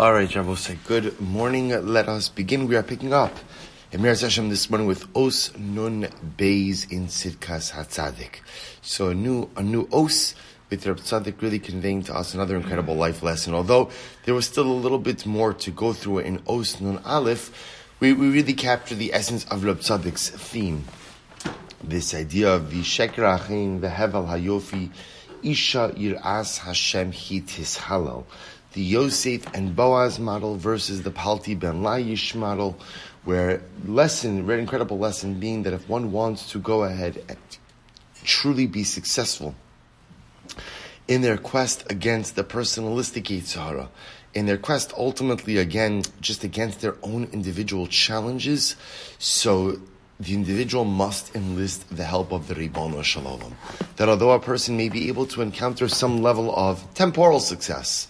All right, say good morning. Let us begin. We are picking up Emir Hashem this morning with Os Nun Beis in Tzidkas Hatzadik. So a new, a new Os with Reb Tzadok really conveying to us another incredible life lesson. Although there was still a little bit more to go through in Os Nun Aleph, we, we really capture the essence of Reb Tzadok's theme. This idea of the Sheker the Hevel Hayofi, Isha Yir'as Hashem Hit His Halal the Yosef and Boaz model versus the Palti ben Laish model, where lesson, very incredible lesson being that if one wants to go ahead and truly be successful in their quest against the personalistic Yitzhara, in their quest ultimately again just against their own individual challenges, so the individual must enlist the help of the Ribono Shel Olam. That although a person may be able to encounter some level of temporal success,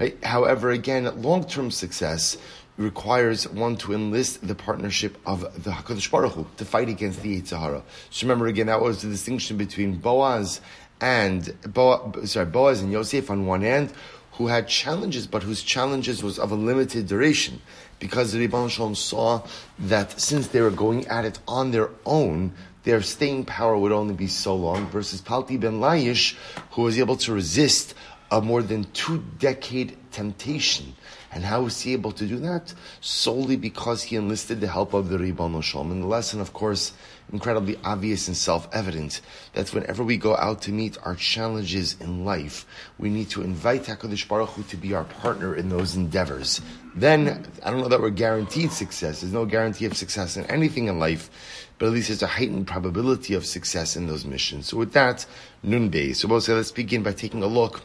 Right? However, again, long-term success requires one to enlist the partnership of the Hakadosh Baruch Hu to fight against the Yitzhahara. So remember again, that was the distinction between Boaz and Boaz, sorry, Boaz and Yosef on one end, who had challenges, but whose challenges was of a limited duration, because the Shalom saw that since they were going at it on their own, their staying power would only be so long, versus Palti ben Layish, who was able to resist a more than two decade temptation. And how was he able to do that? Solely because he enlisted the help of the Ribbono Shel Olam. And the lesson, of course, incredibly obvious and self-evident, that whenever we go out to meet our challenges in life, we need to invite HaKadosh Baruch Hu to be our partner in those endeavors. Then, I don't know that we're guaranteed success. There's no guarantee of success in anything in life, but at least there's a heightened probability of success in those missions. So with that, Nun Bey. So we'll say, let's begin by taking a look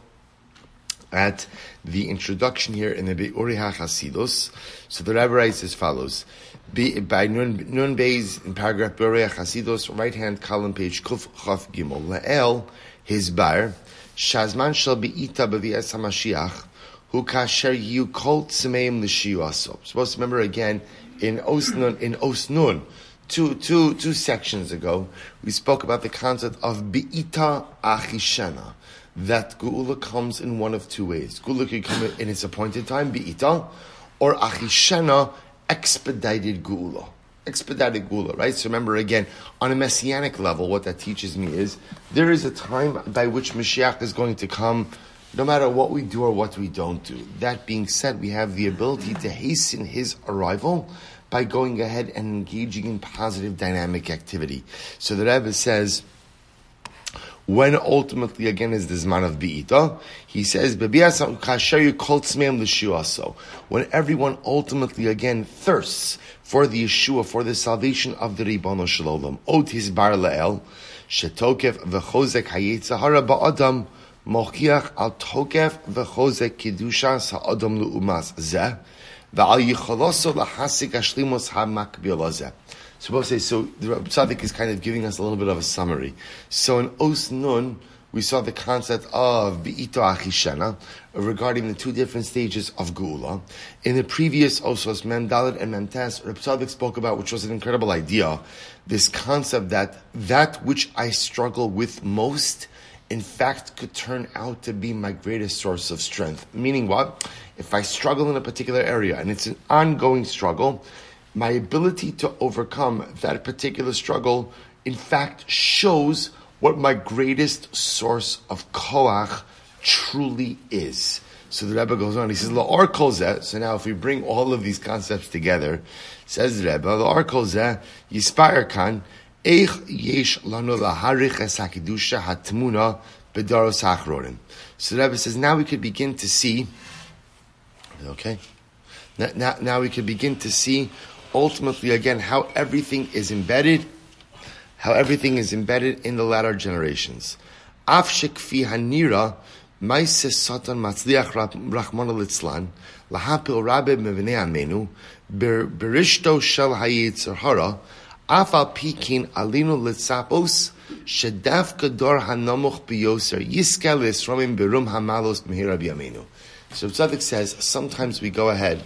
at the introduction here in the Be'uri HaChasidus. So the Rebbe writes as follows. by Nun, Nun Beis in paragraph Be'uri HaChasidus, right hand column page Kuf Chaf Gimel. La'el, his bar, Shazman shall be ita b'vi'es HaMashiach, who kasher yu kol tzmeim l'shiyu aso. Supposed to remember again, in Osnun, in Osnun, two, two, two sections ago, we spoke about the concept of Be'ita Achishena that Geula comes in one of two ways. Geula can come in its appointed time, Be'ita, or Achishena, expedited Geula. Expedited Geula, right? So remember again, on a messianic level, what that teaches me is there is a time by which Mashiach is going to come no matter what we do or what we don't do. That being said, we have the ability to hasten his arrival by going ahead and engaging in positive dynamic activity. So the Rebbe says, when ultimately again is the Zman of Be'ita, he says, so when everyone ultimately again thirsts for the Yeshua, for the salvation of the Ribbono Shel Olam, Ot his bar le'el, shetokef v'chozek hayetzahara ba'adam, mochiach al tokef v'chozek kidushas ha'adam lu'umas zeh, v'al yicholoso lahasik ashlimos ha'makbil zeh. Supposed to say, so the Tzaddik is kind of giving us a little bit of a summary. So in Os Nun, we saw the concept of Be'ito Achishana regarding the two different stages of Geula. In the previous Osos, Mem and Mem Tes, spoke about, which was an incredible idea, this concept that that which I struggle with most, in fact, could turn out to be my greatest source of strength. Meaning what? If I struggle in a particular area, and it's an ongoing struggle, my ability to overcome that particular struggle, in fact, shows what my greatest source of koach truly is. So the Rebbe goes on, he says, La'or kolzeh, so now if we bring all of these concepts together, says the Rebbe, La'or kolzeh, yispire kan, eich yesh lanu laharich es hakidusha hatmuna bedaros hachrorim. So the Rebbe says, now we could begin to see, okay, now, now, now we could begin to see ultimately, again, how everything is embedded, how everything is embedded in the latter generations. Afshik fi hanira, maises satan matzliach rachmana litzlan, lahapil rabbe mevnei amenu, berishto shel hayitzer hara, afal pikin alinu litzapos, shedaf kador hanamuch biyoser, yiskel esromim berum hamalos mehira biyamenu. So Tzadik says, sometimes we go ahead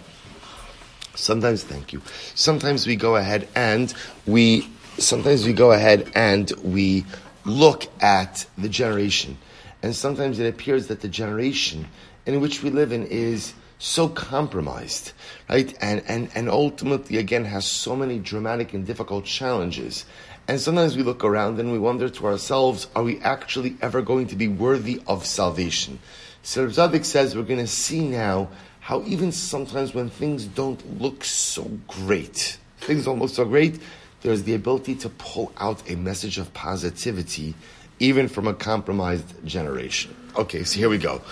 Sometimes, thank you. Sometimes we go ahead and we, sometimes we go ahead and we look at the generation. And sometimes it appears that the generation in which we live in is so compromised, right? And, and, and ultimately, again, has so many dramatic and difficult challenges. And sometimes we look around and we wonder to ourselves, are we actually ever going to be worthy of salvation? So Zadik says we're going to see now how even sometimes when things don't look so great, things don't look so great, there's the ability to pull out a message of positivity even from a compromised generation. Okay, so here we go.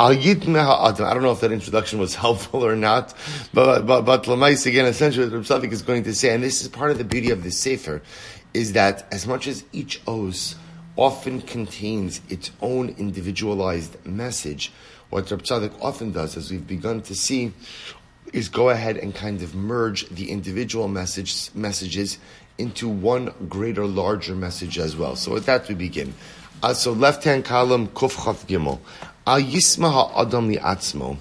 I don't know if that introduction was helpful or not, but but but Lamais again, essentially, what Rav is going to say, and this is part of the beauty of the sefer, is that as much as each os often contains its own individualized message, what Rab Tzadok often does, as we've begun to see, is go ahead and kind of merge the individual message, messages into one greater, larger message as well. So with that we begin. Uh, so left hand column, Kuf Chav Gimel. Al Yisma Adam Atzmo.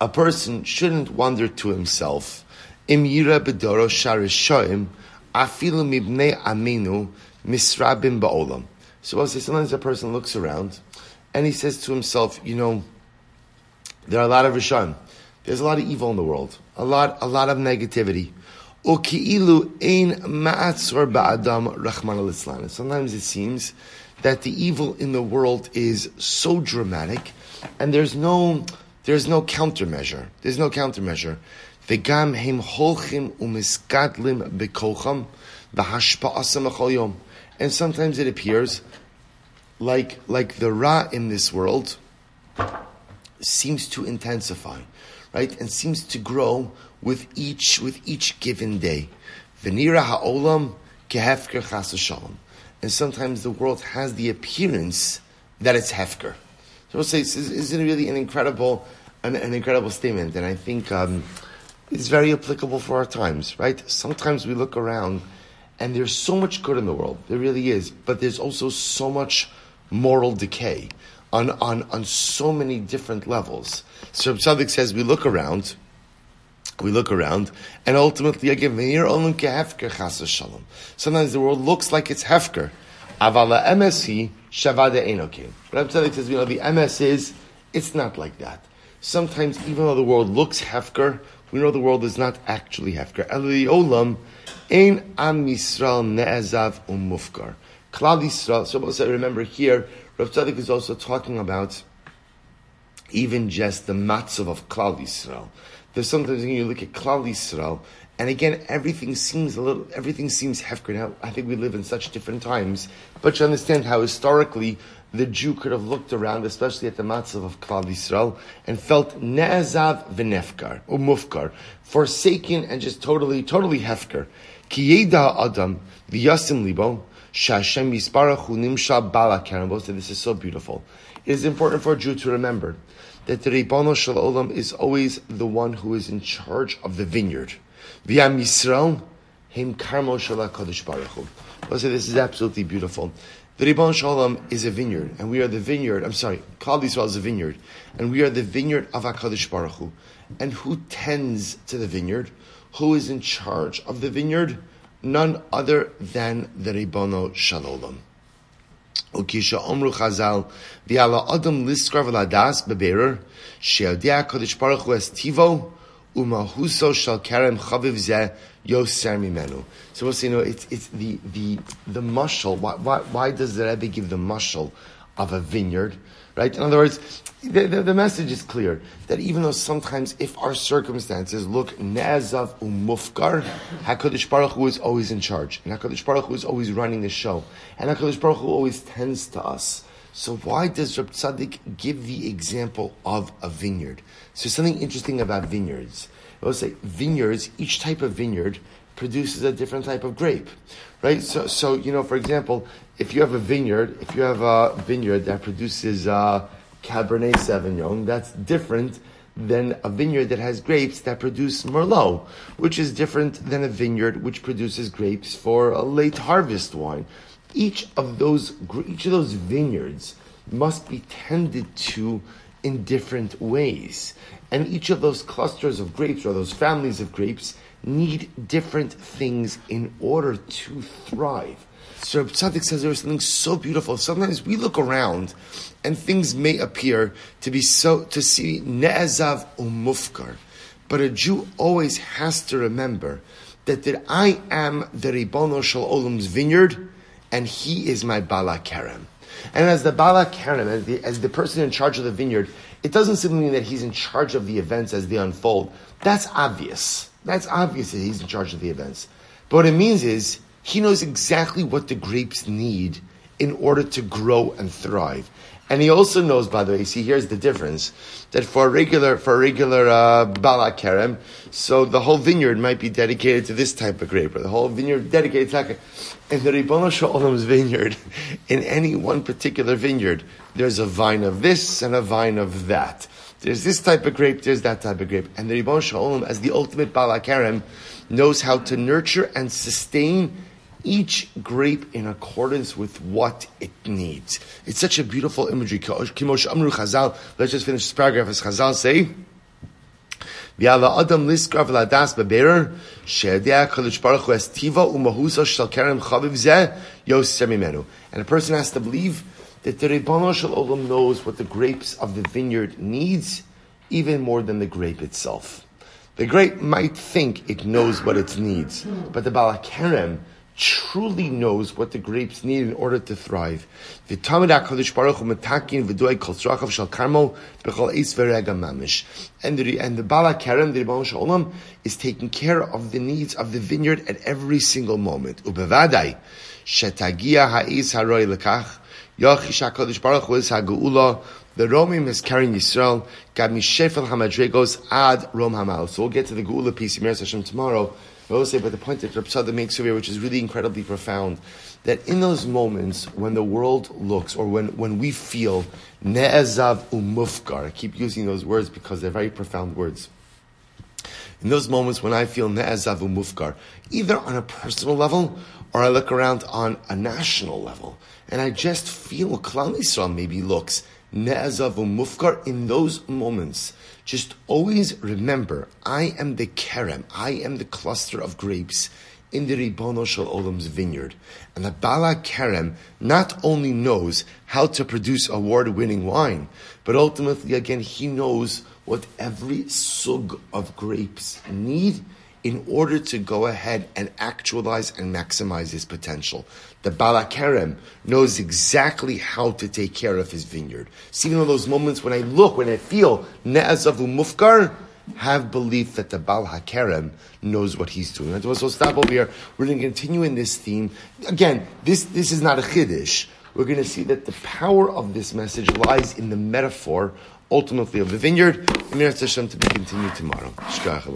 A person shouldn't wonder to himself, Im Yira Bedoro Sharishoim, Afilu Mibnei Aminu, misrabim ba'olam. So I'll sometimes a person looks around and he says to himself, you know, there are a lot of Rishon. There's a lot of evil in the world. A lot, a lot of negativity. Sometimes it seems that the evil in the world is so dramatic and there's no, there's no countermeasure. There's no countermeasure. And sometimes it appears like, like the Ra in this world seems to intensify, right? And seems to grow with each, with each given day. Venira shalom. And sometimes the world has the appearance that it's hefker. So we'll say, isn't it really an incredible, an, an incredible statement? And I think um, it's very applicable for our times, right? Sometimes we look around and there's so much good in the world. There really is. But there's also so much moral decay on, on, on so many different levels. So Tzaddik says we look around, we look around, and ultimately again, sometimes the world looks like it's hefker. Avala MSC Shavada Enokim. But Tzaddik says, you know, the emes is, it's not like that. Sometimes, even though the world looks hefker, we know the world is not actually hefker. Eli olam Ein Am Yisrael Ne'ezav Umufkar. Klal Yisrael, so also remember here, Rav Tzadok is also talking about even just the matzav of Klal Yisrael. There's sometimes when you look at Klal Yisrael, and again, everything seems a little, everything seems hefker. Now, I think we live in such different times, but you understand how historically the Jew could have looked around, especially at the matzav of Klal Yisrael, and felt ne'ezav v'nefkar, or mufkar, forsaken and just totally, totally hefker. Ki adam v'yasim libo, shashem yisparach nimsha bala. This is so beautiful. It is important for a Jew to remember that the Ribono Shel Olam is always the one who is in charge of the vineyard. V'yam Yisrael, him karmo shel HaKadosh Baruch Hu. This is absolutely beautiful. The Ribbono Shel Olam is a vineyard, and we are the vineyard. I'm sorry, Klal Yisrael is a vineyard, and we are the vineyard of Hakadosh Baruch Hu. And who tends to the vineyard? Who is in charge of the vineyard? None other than the Ribbono Shel Olam. Ukisha Omru Chazal, Allah Adam Liskrav Ladas Beberer, Sheodia Kodesh Baruch Hu Es Tivo, Umahuso Shal Kerem Chaviv Zeh Yoser Mimenu. So we'll see, you know, it's, it's the, the, the mushal. Why, why, why does the Rebbe give the mushal of a vineyard? Right? In other words, the, the, the, message is clear that even though sometimes if our circumstances look ne'azav umufkar, HaKadosh Baruch Hu is always in charge. And HaKadosh Baruch Hu is always running the show. And HaKadosh Baruch Hu always tends to us. So why does Rab Tzadok give the example of a vineyard? So something interesting about vineyards. Let's say vineyards, each type of vineyard produces a different type of grape, right? So, so you know, for example, if you have a vineyard, if you have a vineyard that produces uh, Cabernet Sauvignon, that's different than a vineyard that has grapes that produce Merlot, which is different than a vineyard which produces grapes for a late harvest wine. Each of those, each of those vineyards must be tended to in different ways. And each of those clusters of grapes or those families of grapes need different things in order to thrive. So Tzaddik says there's something so beautiful. Sometimes we look around and things may appear to be so, to see ne'ezav umufkar. But a Jew always has to remember that, that I am the Ribono Shel Olam's vineyard and he is my Bala Kerem. And as the Bala Kerem, as the, as the person in charge of the vineyard, it doesn't simply mean that he's in charge of the events as they unfold. That's obvious. That's obvious that he's in charge of the events. But what it means is he knows exactly what the grapes need in order to grow and thrive. And he also knows, by the way, see, here's the difference, that for a regular, for a regular, uh, Bala Kerem, so the whole vineyard might be dedicated to this type of grape, or the whole vineyard dedicated to that. In the Ribono Shel Olam's vineyard, in any one particular vineyard, there's a vine of this and a vine of that. There's this type of grape, there's that type of grape. And the Ribono Shel Olam, as the ultimate Bala Kerem, knows how to nurture and sustain each grape in accordance with what it needs. It's such a beautiful imagery. Kimosh Amru Chazal. Let's just finish this paragraph as Chazal say. adam liskrav ladas beberer she'edea kadosh baruch hu es tiva umahusa shel kerem chaviv zeh. And a person has to believe that the Shel Olam knows what the grapes of the vineyard needs even more than the grape itself. The grape might think it knows what it needs, but the Balakerem truly knows what the grapes need in order to thrive. And the and the Bala Kerem, the Shalom, is taking care of the needs of the vineyard at every single moment. Shetagia ha'is haroi lekach yachish Hakadosh Baruch Hu is hageula. The Romim is carrying Yisrael. Gad mishefel hamadregos ad rom hamal. So we'll get to the Geula piece in Hashem tomorrow. I will say, but the point that Rab makes here, which is really incredibly profound, that in those moments when the world looks, or when, when we feel ne'ezav Umufgar, I keep using those words because they're very profound words. In those moments when I feel ne'ezav umufkar, either on a personal level or I look around on a national level, and I just feel Klal Yisrael maybe looks ne'ezav umufkar in those moments just always remember, I am the kerem, I am the cluster of grapes in the Ribono Shel Olam's vineyard. And the Bala Kerem not only knows how to produce award-winning wine, but ultimately, again, he knows what every sug of grapes need in order to go ahead and actualize and maximize his potential. The Balakerem knows exactly how to take care of his vineyard. See, even those moments when I look, when I feel Ne'azavu Mufkar, have belief that the Bal HaKerem knows what he's doing. So stop over here. We're going to continue in this theme. Again, this, this is not a Chiddush. We're going to see that the power of this message lies in the metaphor, ultimately, of the vineyard. Amir Hashem to be continued tomorrow. Shkach.